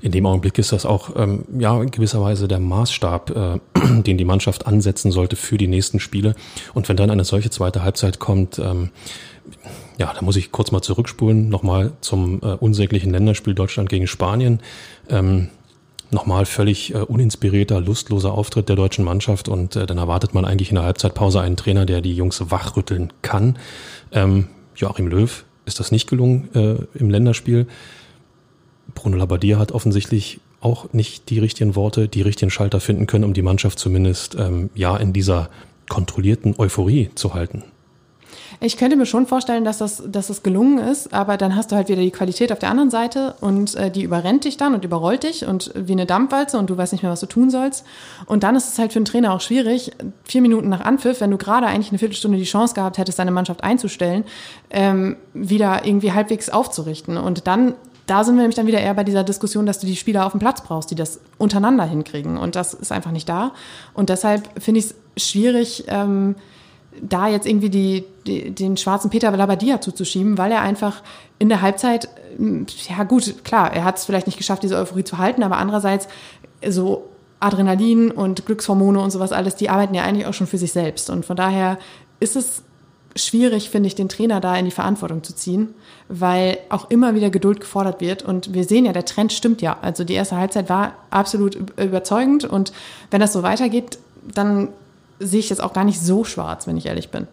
In dem Augenblick ist das auch ähm, ja in gewisser Weise der Maßstab, äh, (clears throat) den die Mannschaft ansetzen sollte für die nächsten Spiele. Und wenn dann eine solche zweite Halbzeit kommt, ähm, ja, da muss ich kurz mal zurückspulen, nochmal zum äh, unsäglichen Länderspiel Deutschland gegen Spanien. Ähm, nochmal völlig äh, uninspirierter, lustloser Auftritt der deutschen Mannschaft und äh, dann erwartet man eigentlich in der Halbzeitpause einen Trainer, der die Jungs wachrütteln kann. Ähm, Joachim Löw ist das nicht gelungen äh, im Länderspiel. Bruno Labbadia hat offensichtlich auch nicht die richtigen Worte, die richtigen Schalter finden können, um die Mannschaft zumindest ähm, ja in dieser kontrollierten Euphorie zu halten. Ich könnte mir schon vorstellen, dass das, dass das gelungen ist, aber dann hast du halt wieder die Qualität auf der anderen Seite und äh, die überrennt dich dann und überrollt dich und wie eine Dampfwalze und du weißt nicht mehr, was du tun sollst. Und dann ist es halt für einen Trainer auch schwierig, vier Minuten nach Anpfiff, wenn du gerade eigentlich eine Viertelstunde die Chance gehabt hättest, deine Mannschaft einzustellen, ähm, wieder irgendwie halbwegs aufzurichten. Und dann da sind wir nämlich dann wieder eher bei dieser Diskussion, dass du die Spieler auf dem Platz brauchst, die das untereinander hinkriegen. Und das ist einfach nicht da. Und deshalb finde ich es schwierig, ähm, da jetzt irgendwie die, die, den schwarzen Peter Labadia zuzuschieben, weil er einfach in der Halbzeit, ja gut, klar, er hat es vielleicht nicht geschafft, diese Euphorie zu halten, aber andererseits so Adrenalin und Glückshormone und sowas alles, die arbeiten ja eigentlich auch schon für sich selbst. Und von daher ist es schwierig, finde ich, den Trainer da in die Verantwortung zu ziehen, weil auch immer wieder Geduld gefordert wird. Und wir sehen ja, der Trend stimmt ja. Also die erste Halbzeit war absolut überzeugend. Und wenn das so weitergeht, dann sehe ich das auch gar nicht so schwarz, wenn ich ehrlich bin.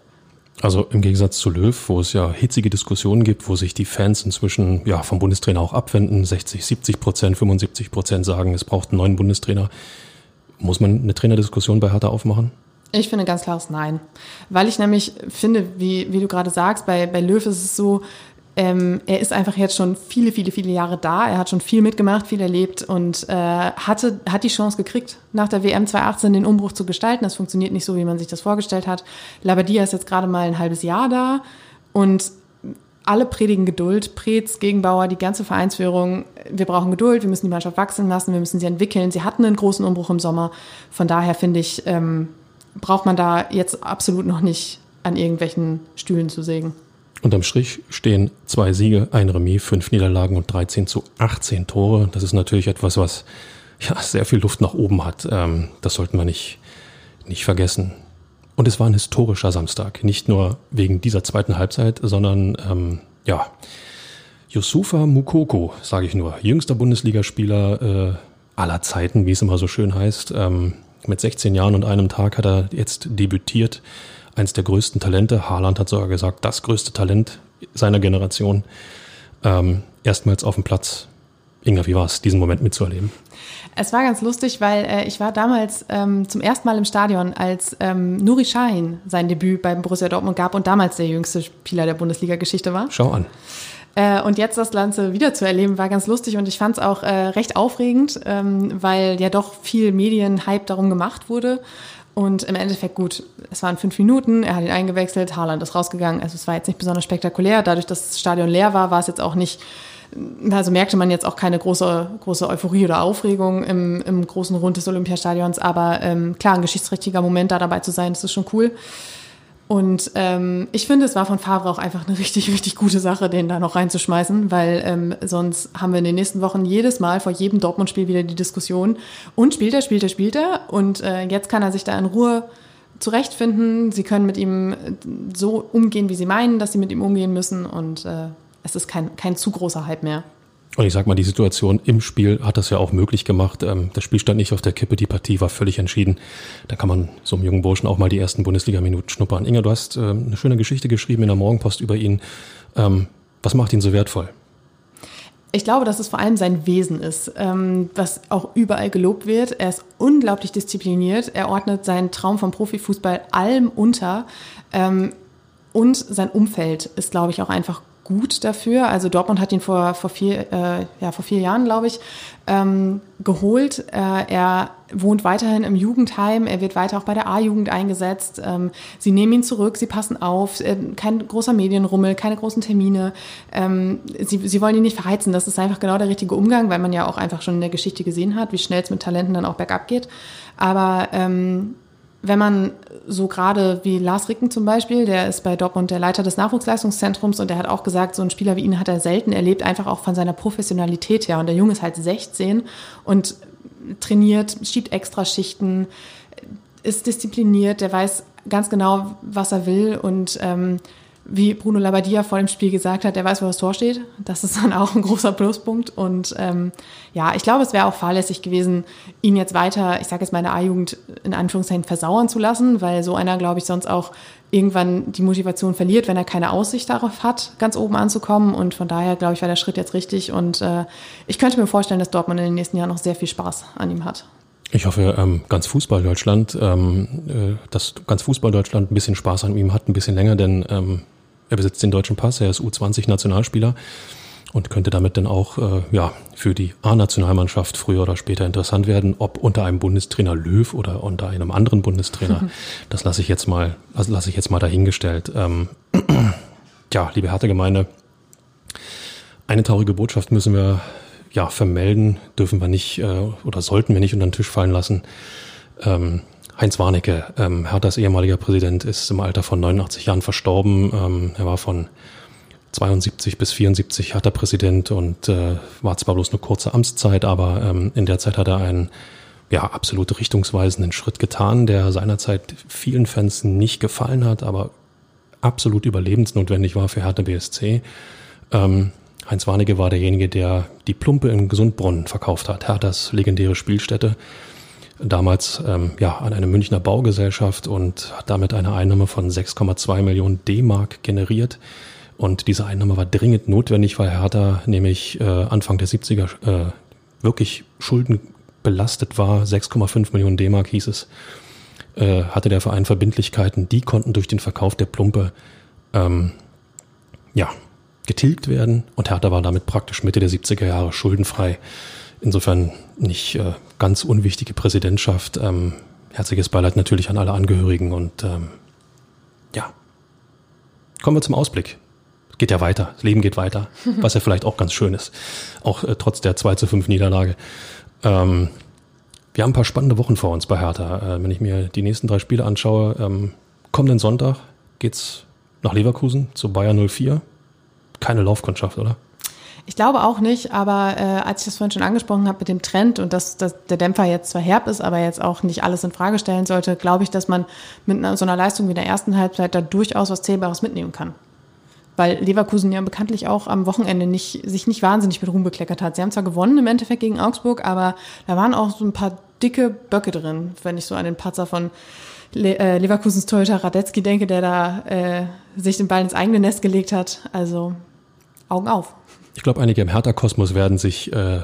Also im Gegensatz zu Löw, wo es ja hitzige Diskussionen gibt, wo sich die Fans inzwischen ja vom Bundestrainer auch abwenden, 60, 70 Prozent, 75 Prozent sagen, es braucht einen neuen Bundestrainer. Muss man eine Trainerdiskussion bei Hertha aufmachen? Ich finde ganz klares Nein. Weil ich nämlich finde, wie, wie du gerade sagst, bei, bei Löw ist es so, ähm, er ist einfach jetzt schon viele, viele, viele Jahre da. Er hat schon viel mitgemacht, viel erlebt und äh, hatte, hat die Chance gekriegt, nach der WM 2018 den Umbruch zu gestalten. Das funktioniert nicht so, wie man sich das vorgestellt hat. Labadia ist jetzt gerade mal ein halbes Jahr da und alle predigen Geduld, Preetz, Gegenbauer, die ganze Vereinsführung. Wir brauchen Geduld, wir müssen die Mannschaft wachsen lassen, wir müssen sie entwickeln. Sie hatten einen großen Umbruch im Sommer. Von daher finde ich, ähm, braucht man da jetzt absolut noch nicht an irgendwelchen Stühlen zu sägen. Unterm Strich stehen zwei Siege, ein Remis, fünf Niederlagen und 13 zu 18 Tore. Das ist natürlich etwas, was ja sehr viel Luft nach oben hat. Ähm, das sollten wir nicht, nicht vergessen. Und es war ein historischer Samstag. Nicht nur wegen dieser zweiten Halbzeit, sondern ähm, ja, Yusufa Mukoko, sage ich nur, jüngster Bundesligaspieler äh, aller Zeiten, wie es immer so schön heißt. Ähm, mit 16 Jahren und einem Tag hat er jetzt debütiert. Eins der größten Talente. Haaland hat sogar gesagt, das größte Talent seiner Generation. Ähm, erstmals auf dem Platz. Inga, wie war es, diesen Moment mitzuerleben? Es war ganz lustig, weil äh, ich war damals ähm, zum ersten Mal im Stadion, als ähm, Nuri Sahin sein Debüt beim Borussia Dortmund gab und damals der jüngste Spieler der Bundesliga-Geschichte war. Schau an. Äh, und jetzt das Ganze wieder zu erleben, war ganz lustig und ich fand es auch äh, recht aufregend, ähm, weil ja doch viel Medienhype darum gemacht wurde. Und im Endeffekt gut, es waren fünf Minuten, er hat ihn eingewechselt, Haaland ist rausgegangen. Also es war jetzt nicht besonders spektakulär. Dadurch, dass das Stadion leer war, war es jetzt auch nicht also merkte man jetzt auch keine große, große Euphorie oder Aufregung im, im großen Rund des Olympiastadions. Aber ähm, klar, ein geschichtsträchtiger Moment, da dabei zu sein, das ist schon cool. Und ähm, ich finde, es war von Favre auch einfach eine richtig, richtig gute Sache, den da noch reinzuschmeißen, weil ähm, sonst haben wir in den nächsten Wochen jedes Mal vor jedem Dortmund-Spiel wieder die Diskussion. Und spielt er, spielt er, spielt er. Und äh, jetzt kann er sich da in Ruhe zurechtfinden. Sie können mit ihm so umgehen, wie sie meinen, dass sie mit ihm umgehen müssen. Und äh, es ist kein, kein zu großer Hype mehr. Und ich sag mal, die Situation im Spiel hat das ja auch möglich gemacht. Ähm, das Spiel stand nicht auf der Kippe, die Partie war völlig entschieden. Da kann man so einem jungen Burschen auch mal die ersten Bundesliga-Minuten schnuppern. Inga, du hast ähm, eine schöne Geschichte geschrieben in der Morgenpost über ihn. Ähm, was macht ihn so wertvoll? Ich glaube, dass es vor allem sein Wesen ist, was auch überall gelobt wird. Er ist unglaublich diszipliniert. Er ordnet seinen Traum vom Profifußball allem unter. und sein Umfeld ist, glaube ich, auch einfach gut dafür. Also Dortmund hat ihn vor, vor, vier, äh, ja, vor vier Jahren, glaube ich, ähm, geholt. Äh, er wohnt weiterhin im Jugendheim. Er wird weiter auch bei der A-Jugend eingesetzt. Ähm, sie nehmen ihn zurück, sie passen auf. Äh, kein großer Medienrummel, keine großen Termine. Ähm, sie, sie wollen ihn nicht verheizen. Das ist einfach genau der richtige Umgang, weil man ja auch einfach schon in der Geschichte gesehen hat, wie schnell es mit Talenten dann auch bergab geht. Aber ähm, wenn man so gerade wie Lars Ricken zum Beispiel, der ist bei Dortmund der Leiter des Nachwuchsleistungszentrums und der hat auch gesagt, so ein Spieler wie ihn hat er selten erlebt, einfach auch von seiner Professionalität her. Und der Junge ist halt 16 und trainiert, schiebt Extraschichten, ist diszipliniert, der weiß ganz genau, was er will und ähm, wie Bruno Labbadia vor dem Spiel gesagt hat, der weiß, wo das Tor steht. Das ist dann auch ein großer Pluspunkt. Und ähm, ja, ich glaube, es wäre auch fahrlässig gewesen, ihn jetzt weiter, ich sage jetzt meine A-Jugend in Anführungszeichen versauern zu lassen, weil so einer, glaube ich, sonst auch irgendwann die Motivation verliert, wenn er keine Aussicht darauf hat, ganz oben anzukommen. Und von daher, glaube ich, war der Schritt jetzt richtig. Und äh, ich könnte mir vorstellen, dass Dortmund in den nächsten Jahren noch sehr viel Spaß an ihm hat. Ich hoffe, ähm, ganz Fußball Deutschland, ähm, äh, dass ganz Fußball Deutschland ein bisschen Spaß an ihm hat, ein bisschen länger, denn ähm, er besitzt den deutschen Pass, er ist U20-Nationalspieler und könnte damit dann auch äh, ja, für die A-Nationalmannschaft früher oder später interessant werden, ob unter einem Bundestrainer Löw oder unter einem anderen Bundestrainer. Mhm. (laughs) Das lasse ich jetzt mal, also lasse ich jetzt mal dahingestellt. Ähm, (clears throat) ja, liebe Härtegemeinde, eine traurige Botschaft müssen wir ja vermelden, dürfen wir nicht äh, oder sollten wir nicht unter den Tisch fallen lassen. Ähm, Heinz Warnecke, ähm, Herthas ehemaliger Präsident, ist im Alter von 89 Jahren verstorben. Ähm, er war von 72 bis 74 Hertha Präsident und äh, war zwar bloß eine kurze Amtszeit, aber ähm, in der Zeit hat er einen ja, absolut richtungsweisenden Schritt getan, der seinerzeit vielen Fans nicht gefallen hat, aber absolut überlebensnotwendig war für Hertha BSC. Ähm, Heinz Warnecke war derjenige, der die Plumpe im Gesundbrunnen verkauft hat, Herthas legendäre Spielstätte damals ähm, ja, an eine Münchner Baugesellschaft und hat damit eine Einnahme von 6,2 Millionen D-Mark generiert. Und diese Einnahme war dringend notwendig, weil Hertha nämlich äh, Anfang der 70er äh, wirklich schuldenbelastet war. 6,5 Millionen D-Mark hieß es. Äh, hatte der Verein Verbindlichkeiten, die konnten durch den Verkauf der Plumpe ähm, ja, getilgt werden und Hertha war damit praktisch Mitte der 70er Jahre schuldenfrei. Insofern nicht äh, ganz unwichtige Präsidentschaft. Ähm, herzliches Beileid natürlich an alle Angehörigen und ähm, ja. Kommen wir zum Ausblick. Geht ja weiter, das Leben geht weiter, (laughs) was ja vielleicht auch ganz schön ist. Auch äh, trotz der 2 zu 5 Niederlage. Ähm, wir haben ein paar spannende Wochen vor uns bei Hertha. Äh, wenn ich mir die nächsten drei Spiele anschaue, ähm, kommenden Sonntag geht's nach Leverkusen zu Bayern 04. Keine Laufkundschaft, oder? Ich glaube auch nicht, aber äh, als ich das vorhin schon angesprochen habe mit dem Trend und dass, dass der Dämpfer jetzt zwar herb ist, aber jetzt auch nicht alles in Frage stellen sollte, glaube ich, dass man mit einer, so einer Leistung wie der ersten Halbzeit da durchaus was Zählbares mitnehmen kann. weil Leverkusen ja bekanntlich auch am Wochenende nicht, sich nicht wahnsinnig mit Ruhm bekleckert hat. Sie haben zwar gewonnen im Endeffekt gegen Augsburg, aber da waren auch so ein paar dicke Böcke drin, wenn ich so an den Patzer von Le äh, Leverkusens Torhüter Radetzky denke, der da äh, sich den Ball ins eigene Nest gelegt hat. Also Augen auf. Ich glaube, einige im Hertha-Kosmos werden sich äh,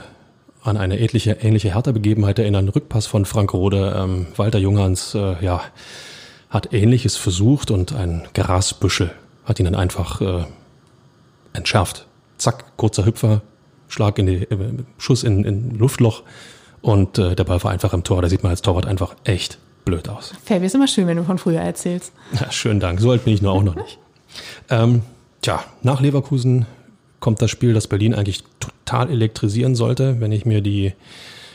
an eine ähnliche, ähnliche Hertha-Begebenheit erinnern. Rückpass von Frank Rode, ähm, Walter Junghans, äh, ja, hat Ähnliches versucht und ein Grasbüschel hat ihn dann einfach äh, entschärft. Zack, kurzer Hüpfer, Schlag in die, äh, Schuss in, in Luftloch und äh, der Ball war einfach im Tor. Da sieht man als Torwart einfach echt blöd aus. Fabi, ist immer schön, wenn du von früher erzählst. Ja, schönen Dank. So alt bin ich nur auch noch nicht. (laughs) Ähm, tja, nach Leverkusen kommt das Spiel, das Berlin eigentlich total elektrisieren sollte, wenn ich mir die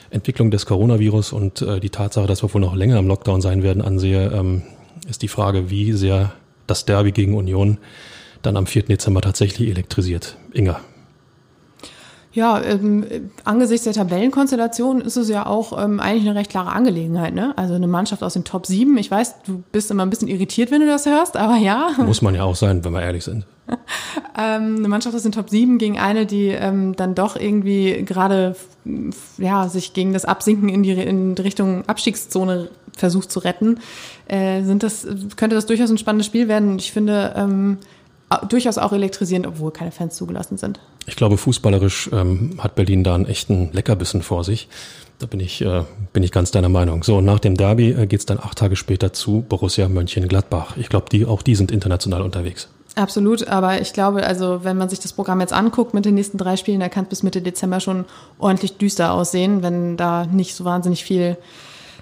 Entwicklung des Coronavirus und äh, die Tatsache, dass wir wohl noch länger im Lockdown sein werden, ansehe, ähm, ist die Frage, wie sehr das Derby gegen Union dann am 4. Dezember tatsächlich elektrisiert. Inga. Ja, ähm, angesichts der Tabellenkonstellation ist es ja auch ähm, eigentlich eine recht klare Angelegenheit. Ne? Also eine Mannschaft aus den Top 7. Ich weiß, du bist immer ein bisschen irritiert, wenn du das hörst, aber ja. Muss man ja auch sein, wenn wir ehrlich sind. (laughs) ähm, eine Mannschaft aus den Top 7 gegen eine, die ähm, dann doch irgendwie gerade ja, sich gegen das Absinken in die, in die Richtung Abstiegszone versucht zu retten, äh, sind das, könnte das durchaus ein spannendes Spiel werden. Ich finde ähm, durchaus auch elektrisierend, obwohl keine Fans zugelassen sind. Ich glaube, fußballerisch ähm, hat Berlin da einen echten Leckerbissen vor sich. Da bin ich, äh, bin ich ganz deiner Meinung. So, nach dem Derby äh, geht's dann acht Tage später zu Borussia Mönchengladbach. Ich glaube, die, auch die sind international unterwegs. Absolut, aber ich glaube, also wenn man sich das Programm jetzt anguckt mit den nächsten drei Spielen, da kann es bis Mitte Dezember schon ordentlich düster aussehen, wenn da nicht so wahnsinnig viel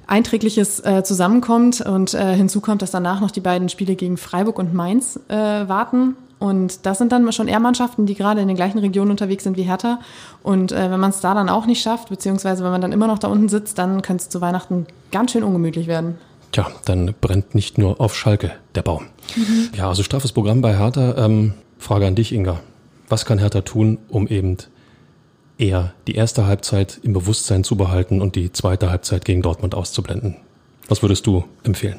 Einträgliches äh, zusammenkommt. Und äh, hinzu kommt, dass danach noch die beiden Spiele gegen Freiburg und Mainz äh, warten. Und das sind dann schon eher Mannschaften, die gerade in den gleichen Regionen unterwegs sind wie Hertha. Und äh, wenn man es da dann auch nicht schafft, beziehungsweise wenn man dann immer noch da unten sitzt, dann könnte es zu Weihnachten ganz schön ungemütlich werden. Tja, dann brennt nicht nur auf Schalke der Baum. Mhm. Ja, also straffes Programm bei Hertha. Ähm, Frage an dich, Inga. Was kann Hertha tun, um eben eher die erste Halbzeit im Bewusstsein zu behalten und die zweite Halbzeit gegen Dortmund auszublenden? Was würdest du empfehlen?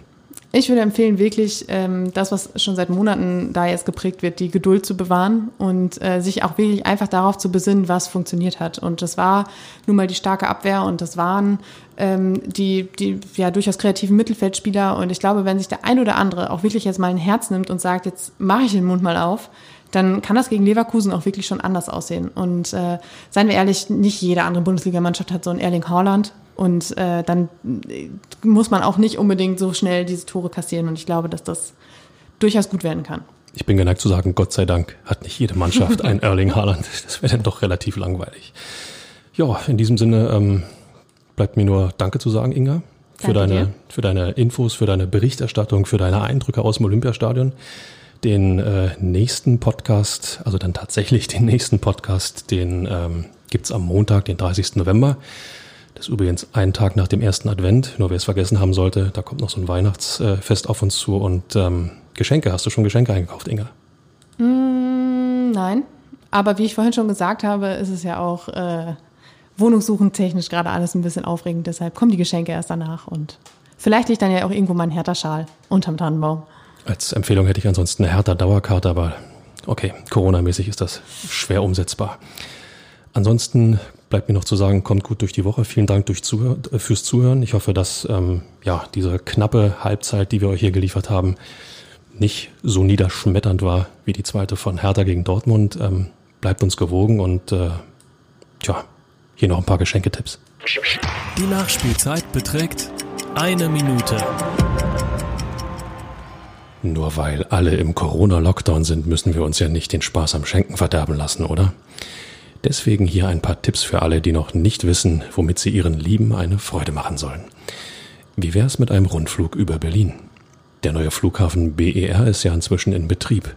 Ich würde empfehlen, wirklich ähm, das, was schon seit Monaten da jetzt geprägt wird, die Geduld zu bewahren und äh, sich auch wirklich einfach darauf zu besinnen, was funktioniert hat. Und das war nun mal die starke Abwehr und das waren ähm, die, die ja durchaus kreativen Mittelfeldspieler. Und ich glaube, wenn sich der ein oder andere auch wirklich jetzt mal ein Herz nimmt und sagt, jetzt mache ich den Mund mal auf, dann kann das gegen Leverkusen auch wirklich schon anders aussehen. Und äh, seien wir ehrlich, nicht jede andere Bundesligamannschaft hat so einen Erling Haaland. Und äh, dann muss man auch nicht unbedingt so schnell diese Tore kassieren. Und ich glaube, dass das durchaus gut werden kann. Ich bin geneigt zu sagen, Gott sei Dank hat nicht jede Mannschaft (laughs) einen Erling Haaland. Das wäre dann doch relativ langweilig. Ja, in diesem Sinne ähm, bleibt mir nur Danke zu sagen, Inga, für deine, für deine Infos, für deine Berichterstattung, für deine Eindrücke aus dem Olympiastadion. Den äh, nächsten Podcast, also dann tatsächlich den nächsten Podcast, den ähm, gibt am Montag, den 30. November. Das ist übrigens ein Tag nach dem ersten Advent, nur wer es vergessen haben sollte, da kommt noch so ein Weihnachtsfest auf uns zu und ähm, Geschenke, hast du schon Geschenke eingekauft, Inga? Mm, nein, aber wie ich vorhin schon gesagt habe, ist es ja auch äh, wohnungssuchen technisch gerade alles ein bisschen aufregend, deshalb kommen die Geschenke erst danach und vielleicht liegt dann ja auch irgendwo mein härter Schal unterm Tannenbaum. Als Empfehlung hätte ich ansonsten eine härter Dauerkarte, aber okay, Corona-mäßig ist das schwer umsetzbar. Ansonsten bleibt mir noch zu sagen, kommt gut durch die Woche. Vielen Dank Zuhör fürs Zuhören. Ich hoffe, dass ähm, ja, diese knappe Halbzeit, die wir euch hier geliefert haben, nicht so niederschmetternd war wie die zweite von Hertha gegen Dortmund. Ähm, bleibt uns gewogen und äh, tja, hier noch ein paar Geschenketipps. Die Nachspielzeit beträgt eine Minute. Nur weil alle im Corona-Lockdown sind, müssen wir uns ja nicht den Spaß am Schenken verderben lassen, oder? Deswegen hier ein paar Tipps für alle, die noch nicht wissen, womit sie ihren Lieben eine Freude machen sollen. Wie wäre es mit einem Rundflug über Berlin? Der neue Flughafen BER ist ja inzwischen in Betrieb.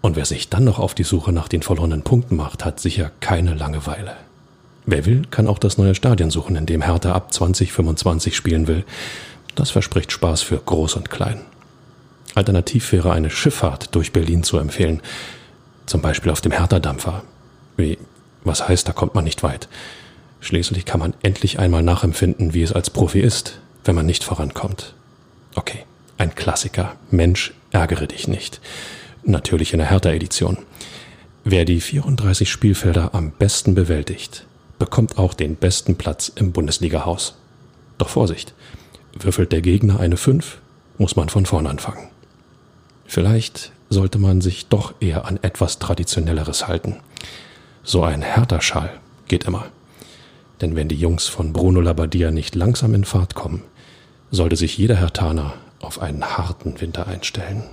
Und wer sich dann noch auf die Suche nach den verlorenen Punkten macht, hat sicher keine Langeweile. Wer will, kann auch das neue Stadion suchen, in dem Hertha ab 2025 spielen will. Das verspricht Spaß für Groß und Klein. Alternativ wäre eine Schifffahrt durch Berlin zu empfehlen. Zum Beispiel auf dem Hertha-Dampfer. Wie was heißt, da kommt man nicht weit. Schließlich kann man endlich einmal nachempfinden, wie es als Profi ist, wenn man nicht vorankommt. Okay, ein Klassiker. Mensch, ärgere dich nicht. Natürlich in der Hertha-Edition. Wer die 34 Spielfelder am besten bewältigt, bekommt auch den besten Platz im Bundesliga-Haus. Doch Vorsicht, würfelt der Gegner eine 5, muss man von vorn anfangen. Vielleicht sollte man sich doch eher an etwas Traditionelleres halten. So ein Hertha-Schal geht immer. Denn wenn die Jungs von Bruno Labbadia nicht langsam in Fahrt kommen, sollte sich jeder Hertaner auf einen harten Winter einstellen.